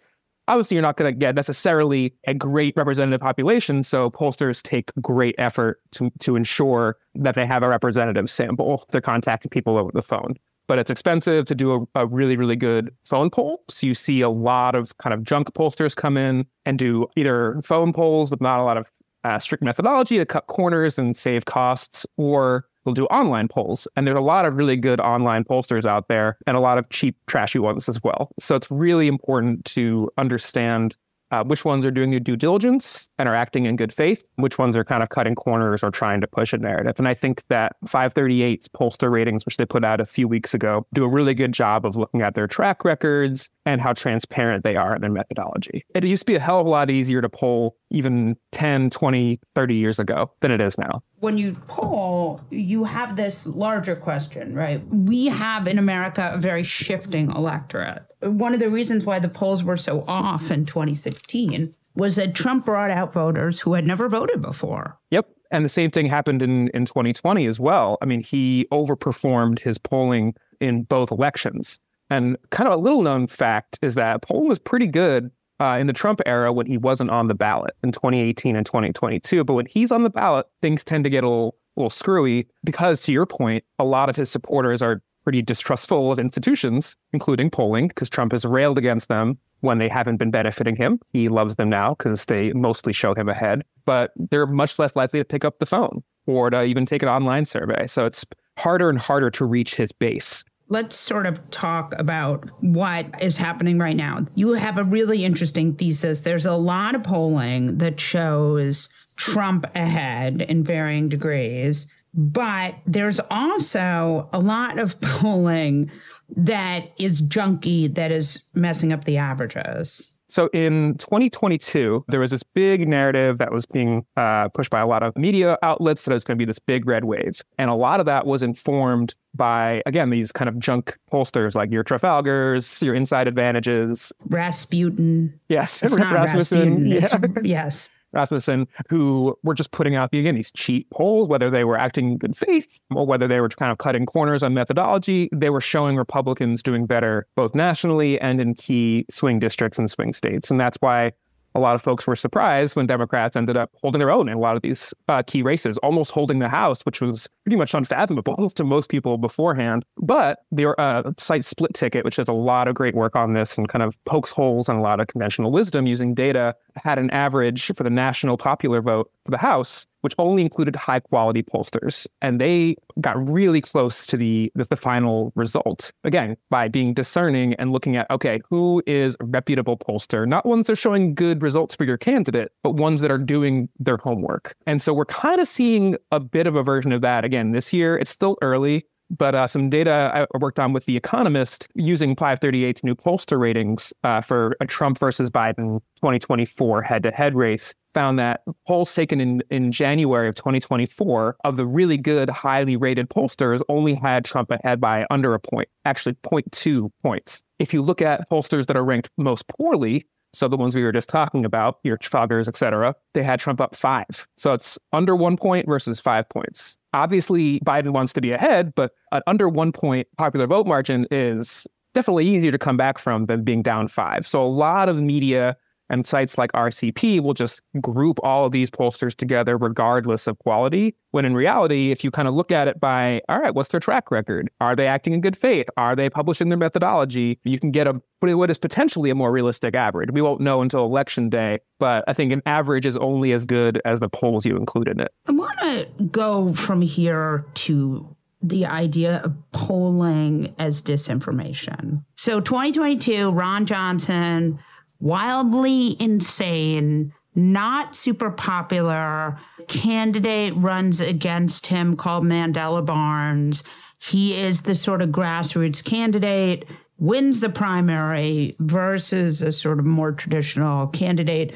obviously you're not going to get necessarily a great representative population. So pollsters take great effort to, to ensure that they have a representative sample. They're contacting people over the phone. But it's expensive to do a, a really, really good phone poll. So you see a lot of kind of junk pollsters come in and do either phone polls with not a lot of uh, strict methodology to cut corners and save costs, or will do online polls. And there's a lot of really good online pollsters out there and a lot of cheap, trashy ones as well. So it's really important to understand uh, which ones are doing their due diligence and are acting in good faith, which ones are kind of cutting corners or trying to push a narrative. And I think that 538's pollster ratings, which they put out a few weeks ago, do a really good job of looking at their track records and how transparent they are in their methodology. It used to be a hell of a lot easier to poll even 10, 20, 30 years ago than it is now. When you poll, you have this larger question, right? We have in America a very shifting electorate. One of the reasons why the polls were so off in 2016 was that Trump brought out voters who had never voted before. Yep. And the same thing happened in, in 2020 as well. I mean, he overperformed his polling in both elections. And kind of a little known fact is that polling was pretty good uh, in the Trump era when he wasn't on the ballot in 2018 and 2022. But when he's on the ballot, things tend to get a little, a little screwy because, to your point, a lot of his supporters are pretty distrustful of institutions, including polling, because Trump has railed against them when they haven't been benefiting him. He loves them now because they mostly show him ahead, but they're much less likely to pick up the phone or to even take an online survey. So it's harder and harder to reach his base. Let's sort of talk about what is happening right now. You have a really interesting thesis. There's a lot of polling that shows Trump ahead in varying degrees, but there's also a lot of [laughs] polling that is junky, that is messing up the averages. So in 2022, there was this big narrative that was being uh, pushed by a lot of media outlets that it was going to be this big red wave. And a lot of that was informed by, again, these kind of junk pollsters like your Trafalgars, your InsiderAdvantages. Rasputin. Yes, it's Rasmussen. Rasputin. Yeah. [laughs] yes. Rasmussen, who were just putting out again these cheap polls, whether they were acting in good faith or whether they were kind of cutting corners on methodology, they were showing Republicans doing better both nationally and in key swing districts and swing states. And that's why a lot of folks were surprised when Democrats ended up holding their own in a lot of these uh, key races, almost holding the House, which was pretty much unfathomable [laughs] to most people beforehand. But the uh, site Split Ticket, which does a lot of great work on this and kind of pokes holes in a lot of conventional wisdom using data, had an average for the national popular vote for the House which only included high quality pollsters. And they got really close to the, the, the, final result. Again, by being discerning and looking at, okay, who is a reputable pollster? Not ones that are showing good results for your candidate, but ones that are doing their homework. And so we're kind of seeing a bit of a version of that again this year. It's still early. But uh, some data I worked on with The Economist using 538's new pollster ratings uh, for a Trump versus Biden 2024 head to head race found that polls taken in, in January of 2024 of the really good, highly rated pollsters only had Trump ahead by under a point, actually 0.2 points. If you look at pollsters that are ranked most poorly, so the ones we were just talking about, your Trafalgars, et cetera, they had Trump up five. So it's under one point versus five points. Obviously, Biden wants to be ahead, but an under one point popular vote margin is definitely easier to come back from than being down five. So a lot of media and sites like RCP will just group all of these pollsters together regardless of quality. When in reality, if you kind of look at it by, all right, what's their track record? Are they acting in good faith? Are they publishing their methodology? You can get a what is potentially a more realistic average. We won't know until election day, but I think an average is only as good as the polls you include in it. I want to go from here to the idea of polling as disinformation. So 2022, Ron Johnson wildly insane, not super popular candidate runs against him called Mandela Barnes. He is the sort of grassroots candidate, wins the primary versus a sort of more traditional candidate.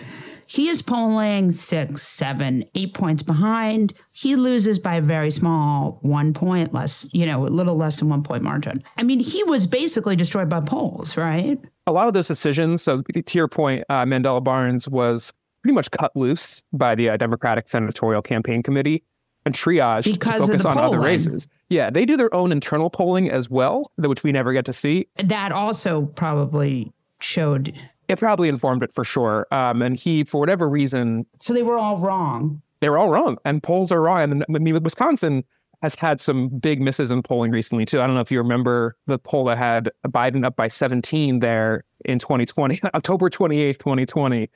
He is polling six, seven, eight points behind. He loses by a very small one point less, you know, a little less than one point margin. I mean, he was basically destroyed by polls, right? a lot of those decisions, so to your point, uh, Mandela Barnes was pretty much cut loose by the uh, Democratic Senatorial Campaign Committee and triage because to focus on polling. other races. Yeah, they do their own internal polling as well, which we never get to see. That also probably showed. It probably informed it for sure. Um, and he, for whatever reason. So they were all wrong. They were all wrong. And polls are wrong. And I mean, Wisconsin has had some big misses in polling recently too. I don't know if you remember the poll that had Biden up by 17 there in 2020, [laughs] October 28th, 2020.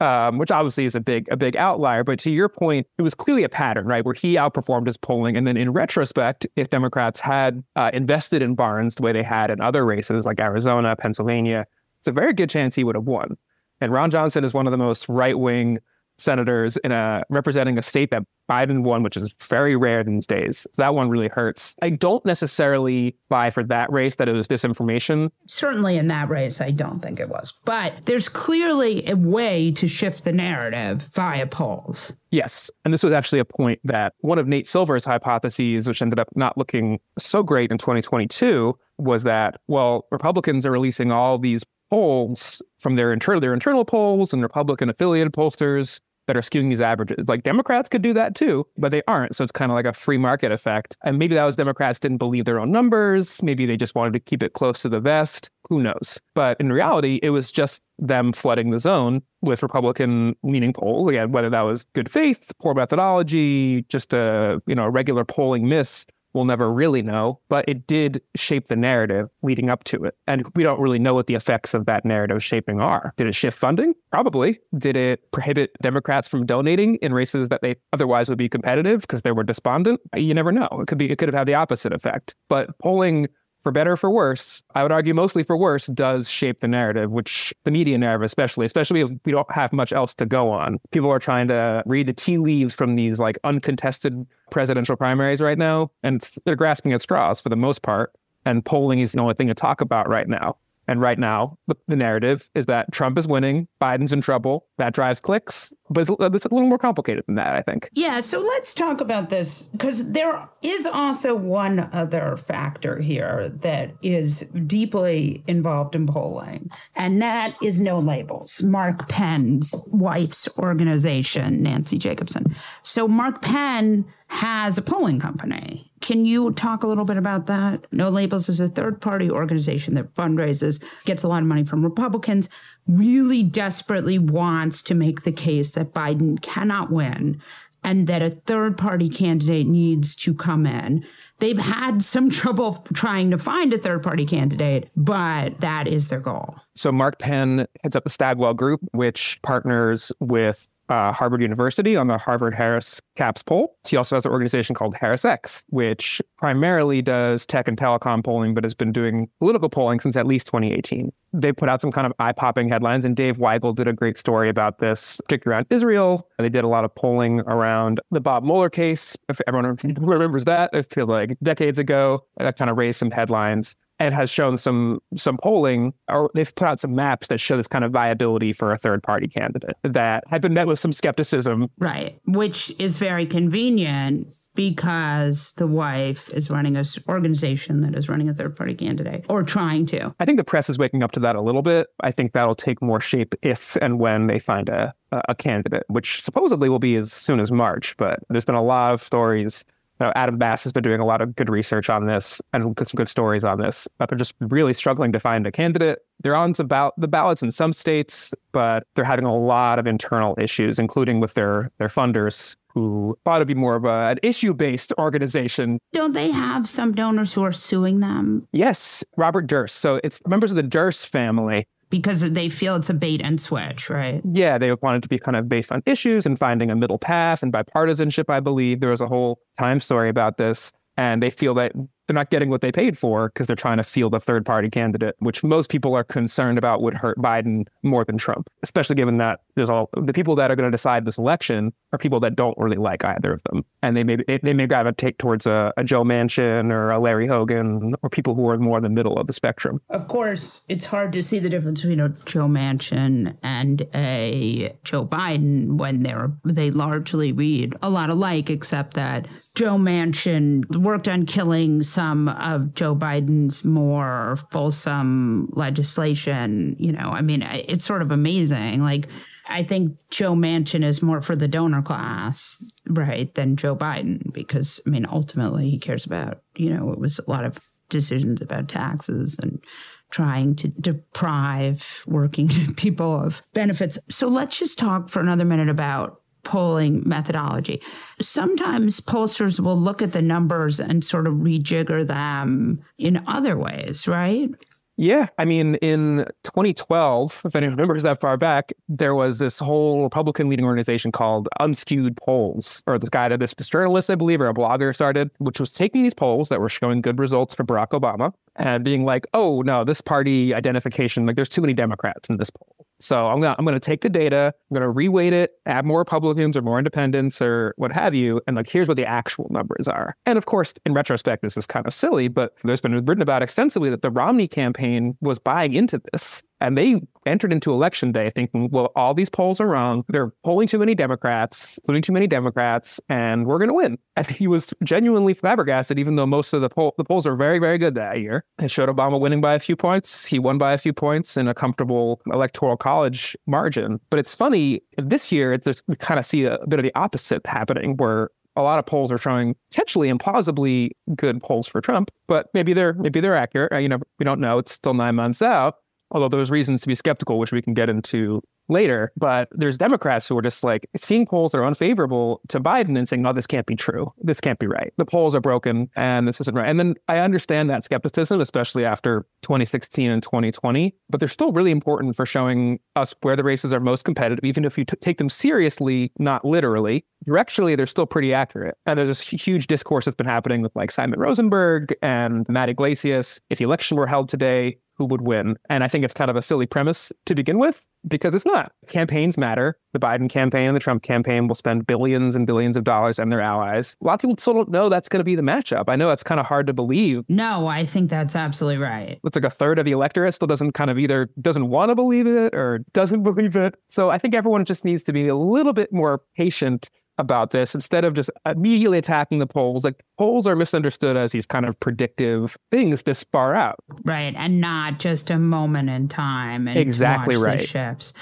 Um, which obviously is a big a big outlier. But to your point, it was clearly a pattern, right, where he outperformed his polling, and then in retrospect, if Democrats had uh, invested in Barnes the way they had in other races like Arizona, Pennsylvania, it's a very good chance he would have won. And Ron Johnson is one of the most right wing senators in a representing a state that Biden won, which is very rare these days. That one really hurts. I don't necessarily buy for that race that it was disinformation. Certainly in that race, I don't think it was. But there's clearly a way to shift the narrative via polls. Yes. And this was actually a point that one of Nate Silver's hypotheses, which ended up not looking so great in 2022, was that, well, Republicans are releasing all these polls from their internal their internal polls and Republican affiliated pollsters that are skewing these averages. Like Democrats could do that too, but they aren't. So it's kind of like a free market effect. And maybe that was Democrats didn't believe their own numbers. Maybe they just wanted to keep it close to the vest. Who knows? But in reality, it was just them flooding the zone with Republican leaning polls. Again, whether that was good faith, poor methodology, just a you know a regular polling miss We'll never really know, but it did shape the narrative leading up to it. And we don't really know what the effects of that narrative shaping are. Did it shift funding? Probably. Did it prohibit Democrats from donating in races that they otherwise would be competitive because they were despondent? You never know. It could be it could have had the opposite effect. But polling for better or for worse, I would argue mostly for worse, does shape the narrative, which the media narrative, especially, especially if we don't have much else to go on. People are trying to read the tea leaves from these like uncontested presidential primaries right now, and they're grasping at straws for the most part. And polling is the only thing to talk about right now. And right now, the narrative is that Trump is winning, Biden's in trouble. That drives clicks, but it's, uh, it's, a little more complicated than that, I think. Yeah, so let's talk about this because there is also one other factor here that is deeply involved in polling, and that is no labels. Mark Penn's wife's organization, Nancy Jacobson. So Mark Penn has a polling company. Can you talk a little bit about that? No Labels is a third party organization that fundraises, gets a lot of money from Republicans, really desperately wants to make the case that Biden cannot win and that a third party candidate needs to come in. They've had some [laughs] trouble trying to find a third party candidate, but that is their goal. So, Mark Penn heads up the Stagwell Group, which partners with uh, Harvard University on the Harvard Harris CAPS poll. He also has an organization called HarrisX, which primarily does tech and telecom polling, but has been doing political polling since at least 2018. They put out some kind of eye popping headlines, and Dave Weigel did a great story about this, particularly around Israel. They did a lot of polling around the Bob Mueller case. If everyone [laughs] remembers that, it feels like decades ago. That kind of raised some headlines and has shown some some polling, or they've put out some maps that show this kind of viability for a third party candidate that had been met with some skepticism. Right, which is very convenient because the wife is running an organization that is running a third party candidate or trying to. I think the press is waking up to that a little bit. I think that'll take more shape if and when they find a, a candidate, which supposedly will be as soon as March. But there's been a lot of stories know, Adam Bass has been doing a lot of good research on this and some good stories on this, but they're just really struggling to find a candidate. They're on about the ballots in some states, but they're having a lot of internal issues, including with their their funders who thought it'd be more of a, an issue-based organization. Don't they have some donors who are suing them? Yes, Robert Durst. So it's members of the Durst family because they feel it's a bait and switch, right? Yeah, they want it to be kind of based on issues and finding a middle path and bipartisanship, I believe. There was a whole time story about this. And they feel that they're not getting what they paid for because they're trying to field a third party candidate, which most people are concerned about would hurt Biden more than Trump, especially given that there's all the people that are going to decide this election are people that don't really like either of them. And they may they may gravitate towards a, a Joe Manchin or a Larry Hogan or people who are more in the middle of the spectrum. Of course, it's hard to see the difference between a Joe Manchin and a Joe Biden when they're they largely read a lot alike, except that Joe Manchin worked on killing some of Joe Biden's more fulsome legislation. You know, I mean, it's sort of amazing. Like, I think Joe Manchin is more for the donor class, right, than Joe Biden, because, I mean, ultimately he cares about, you know, it was a lot of decisions about taxes and trying to deprive working [laughs] people of benefits. So let's just talk for another minute about polling methodology. Sometimes pollsters will look at the numbers and sort of rejigger them in other ways, right? Yeah. I mean, in 2012, if anyone remembers that far back, there was this whole Republican leading organization called Unskewed Polls, or this guy that this journalist, I believe, or a blogger started, which was taking these polls that were showing good results for Barack Obama and being like, oh, no, this party identification, like there's too many Democrats in this poll. So I'm gonna I'm gonna take the data, I'm gonna reweight it, add more Republicans or more independents or what have you, and like here's what the actual numbers are. And of course, in retrospect, this is kind of silly, but there's been written about extensively that the Romney campaign was buying into this. And they entered into election day thinking, well, all these polls are wrong. They're polling too many Democrats, including too many Democrats, and we're going to win. [laughs] And he was genuinely flabbergasted, even though most of the, poll, the polls are very, very good that year. It showed Obama winning by a few points. He won by a few points in a comfortable electoral college margin. But it's funny, this year, we kind of see a, a bit of the opposite happening where a lot of polls are showing potentially implausibly good polls for Trump, but maybe they're maybe they're accurate. Uh, you know, we don't know. It's still nine months out although there's reasons to be skeptical, which we can get into later. But there's Democrats who are just like seeing polls that are unfavorable to Biden and saying, no, this can't be true. This can't be right. The polls are broken and this isn't right. And then I understand that skepticism, especially after 2016 and 2020, but they're still really important for showing us where the races are most competitive, even if you t- take them seriously, not literally. Directionally, they're still pretty accurate. And there's this huge discourse that's been happening with like Simon Rosenberg and Matt Yglesias. If the election were held today, who would win. And I think it's kind of a silly premise to begin with because it's not. Campaigns matter. The Biden campaign and the Trump campaign will spend billions and billions of dollars on their allies. A lot of people still don't know that's going to be the matchup. I know it's kind of hard to believe. No, I think that's absolutely right. It's like a third of the electorate still doesn't kind of either doesn't want to believe it or doesn't [laughs] believe it. So I think everyone just needs to be a little bit more patient about this instead of just immediately attacking the polls. Like polls are misunderstood as these kind of predictive things this far out. Right. And not just a moment in time. And exactly right. Shifts.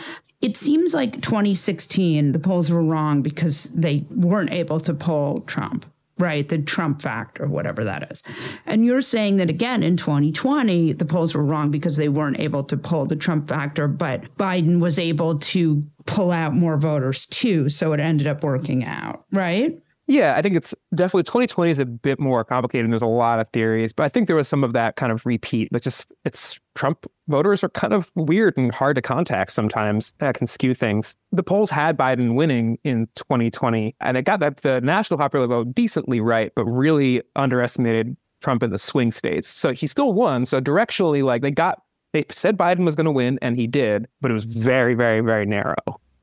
It seems like 2016, the polls were wrong because they weren't able to poll Trump right? The Trump factor, whatever that is. And you're saying that again in 2020, the polls were wrong because they weren't able to pull the Trump factor, but Biden was able to pull out more voters too. So it ended up working out, right? Yeah, I think it's definitely 2020 is a bit more complicated. And there's a lot of theories, but I think there was some of that kind of repeat. But just it's Trump voters are kind of weird and hard to contact sometimes. That can skew things. The polls had Biden winning in 2020, and it got that the national popular vote decently right, but really underestimated Trump in the swing states. So he still won. So directionally, like they got they said Biden was going to win, and he did, but it was very, very, very narrow.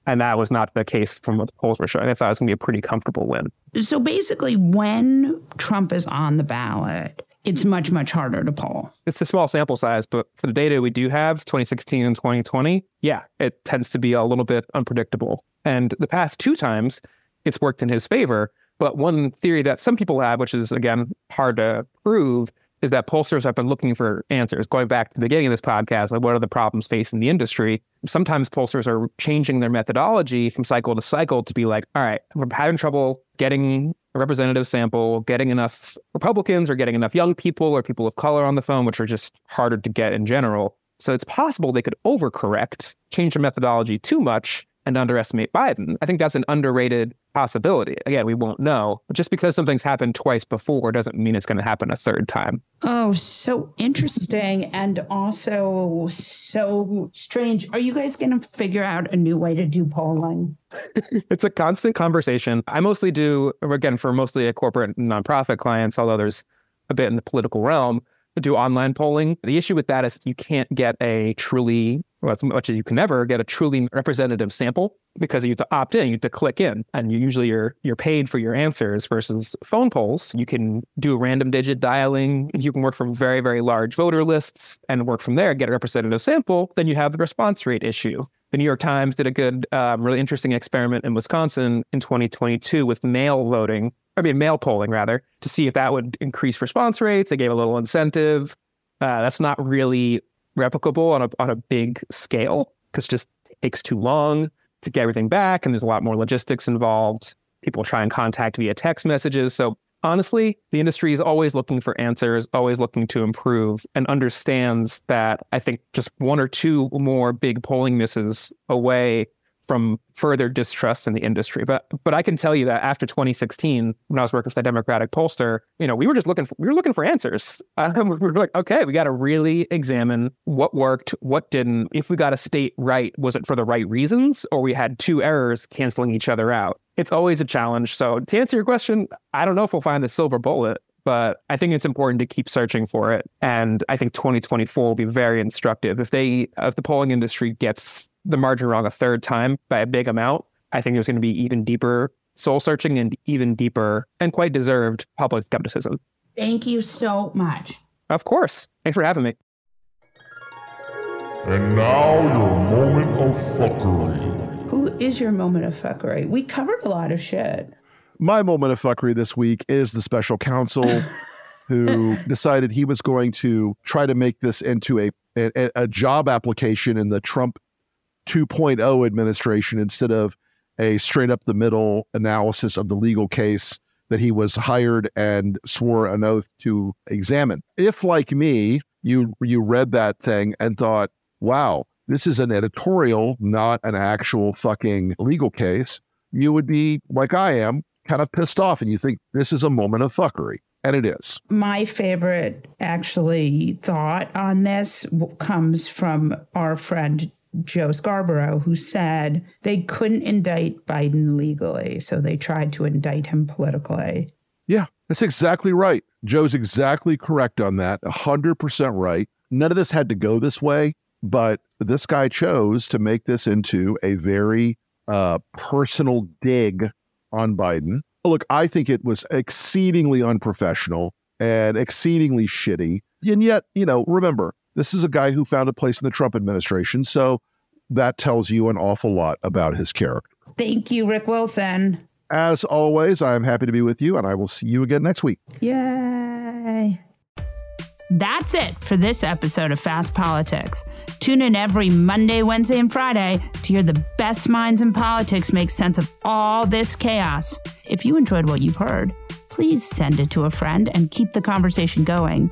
And that was not the case from what the polls were showing. I thought it was going to be a pretty comfortable win. So basically, when Trump is on the ballot, it's much, much harder to poll. It's a small sample size, but for the data we do have, 2016 and 2020, yeah, it tends to be a little bit unpredictable. And the past two times, it's worked in his favor. But one theory that some people have, which is again hard to prove, is that pollsters have been looking for answers. Going back to the beginning of this podcast, like what are the problems facing the industry? Sometimes pollsters are changing their methodology from cycle to cycle to be like, all right, we're having trouble getting a representative sample, getting enough Republicans or getting enough young people or people of color on the phone, which are just harder to get in general. So it's possible they could overcorrect, change their methodology too much, and underestimate Biden. I think that's an underrated possibility. Again, we won't know. But just because something's happened twice before doesn't mean it's going to happen a third time. Oh, so interesting and also so strange. Are you guys going to figure out a new way to do polling? [laughs] it's a constant conversation. I mostly do, again, for mostly a corporate nonprofit clients, although there's a bit in the political realm do online polling. The issue with that is you can't get a truly, well, as much as you can ever get a truly representative sample because you have to opt in, you have to click in, and you usually you're you're paid for your answers versus phone polls. You can do random digit dialing. You can work from very very large voter lists and work from there, get a representative sample. Then you have the response rate issue. The New York Times did a good, um, really interesting experiment in Wisconsin in 2022 with mail voting, I mean, mail polling rather, to see if that would increase response rates. They gave a little incentive. Uh, that's not really replicable on a on a big scale because just takes too long to get everything back, and there's a lot more logistics involved. People try and contact via text messages. So honestly, the industry is always looking for answers, always looking to improve, and understands that I think just one or two more big polling misses away from further distrust in the industry. But but I can tell you that after 2016, when I was working for the Democratic pollster, you know, we were just looking for, we were looking for answers. [laughs] Uh, we were like, okay, we got to really examine what worked, what didn't. If we got a state right, was it for the right reasons, or we had two errors canceling each other out? It's always a challenge. So to answer your question, I don't know if we'll find the silver bullet, but I think it's important to keep searching for it. And I think 2024 will be very instructive. If they, if the polling industry gets the margin wrong a third time by a big amount, I think there's going to be even deeper soul searching and even deeper and quite deserved public skepticism. Thank you so much. Of course. Thanks for having me. And now your moment of fuckery. Who is your moment of fuckery? We covered a lot of shit. My moment of fuckery this week is the special counsel [laughs] who decided he was going to try to make this into a, a, a job application in the Trump 2.0 administration instead of a straight up the middle analysis of the legal case that he was hired and swore an oath to examine. If like me, you you read that thing and thought, "Wow, this is an editorial, not an actual fucking legal case, you would be like I am, kind of pissed off and you think this is a moment of fuckery. And it is. My favorite, actually, thought on this comes from our friend Joe Scarborough, who said they couldn't indict Biden legally, so they tried to indict him politically. Yeah, that's exactly right. Joe's exactly correct on that. 100% right. None of this had to go this way, but this guy chose to make this into a very uh, personal dig on Biden. Look, I think it was exceedingly unprofessional and exceedingly shitty. And yet, you know, remember, this is a guy who found a place in the Trump administration. So that tells you an awful lot about his character. Thank you, Rick Wilson. As always, I am happy to be with you, and I will see you again next week. Yay. That's it for this episode of Fast Politics. Tune in every Monday, Wednesday, and Friday to hear the best minds in politics make sense of all this chaos. If you enjoyed what you've heard, please send it to a friend and keep the conversation going.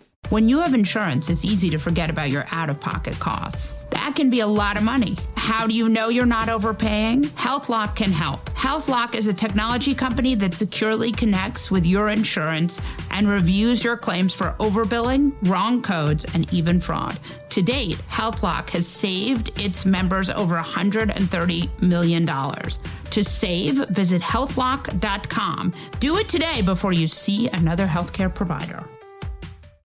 When you have insurance, it's easy to forget about your out of pocket costs. That can be a lot of money. How do you know you're not overpaying? HealthLock can help. HealthLock is a technology company that securely connects with your insurance and reviews your claims for overbilling, wrong codes, and even fraud. To date, HealthLock has saved its members over $130 million. To save, visit healthlock.com. Do it today before you see another healthcare provider.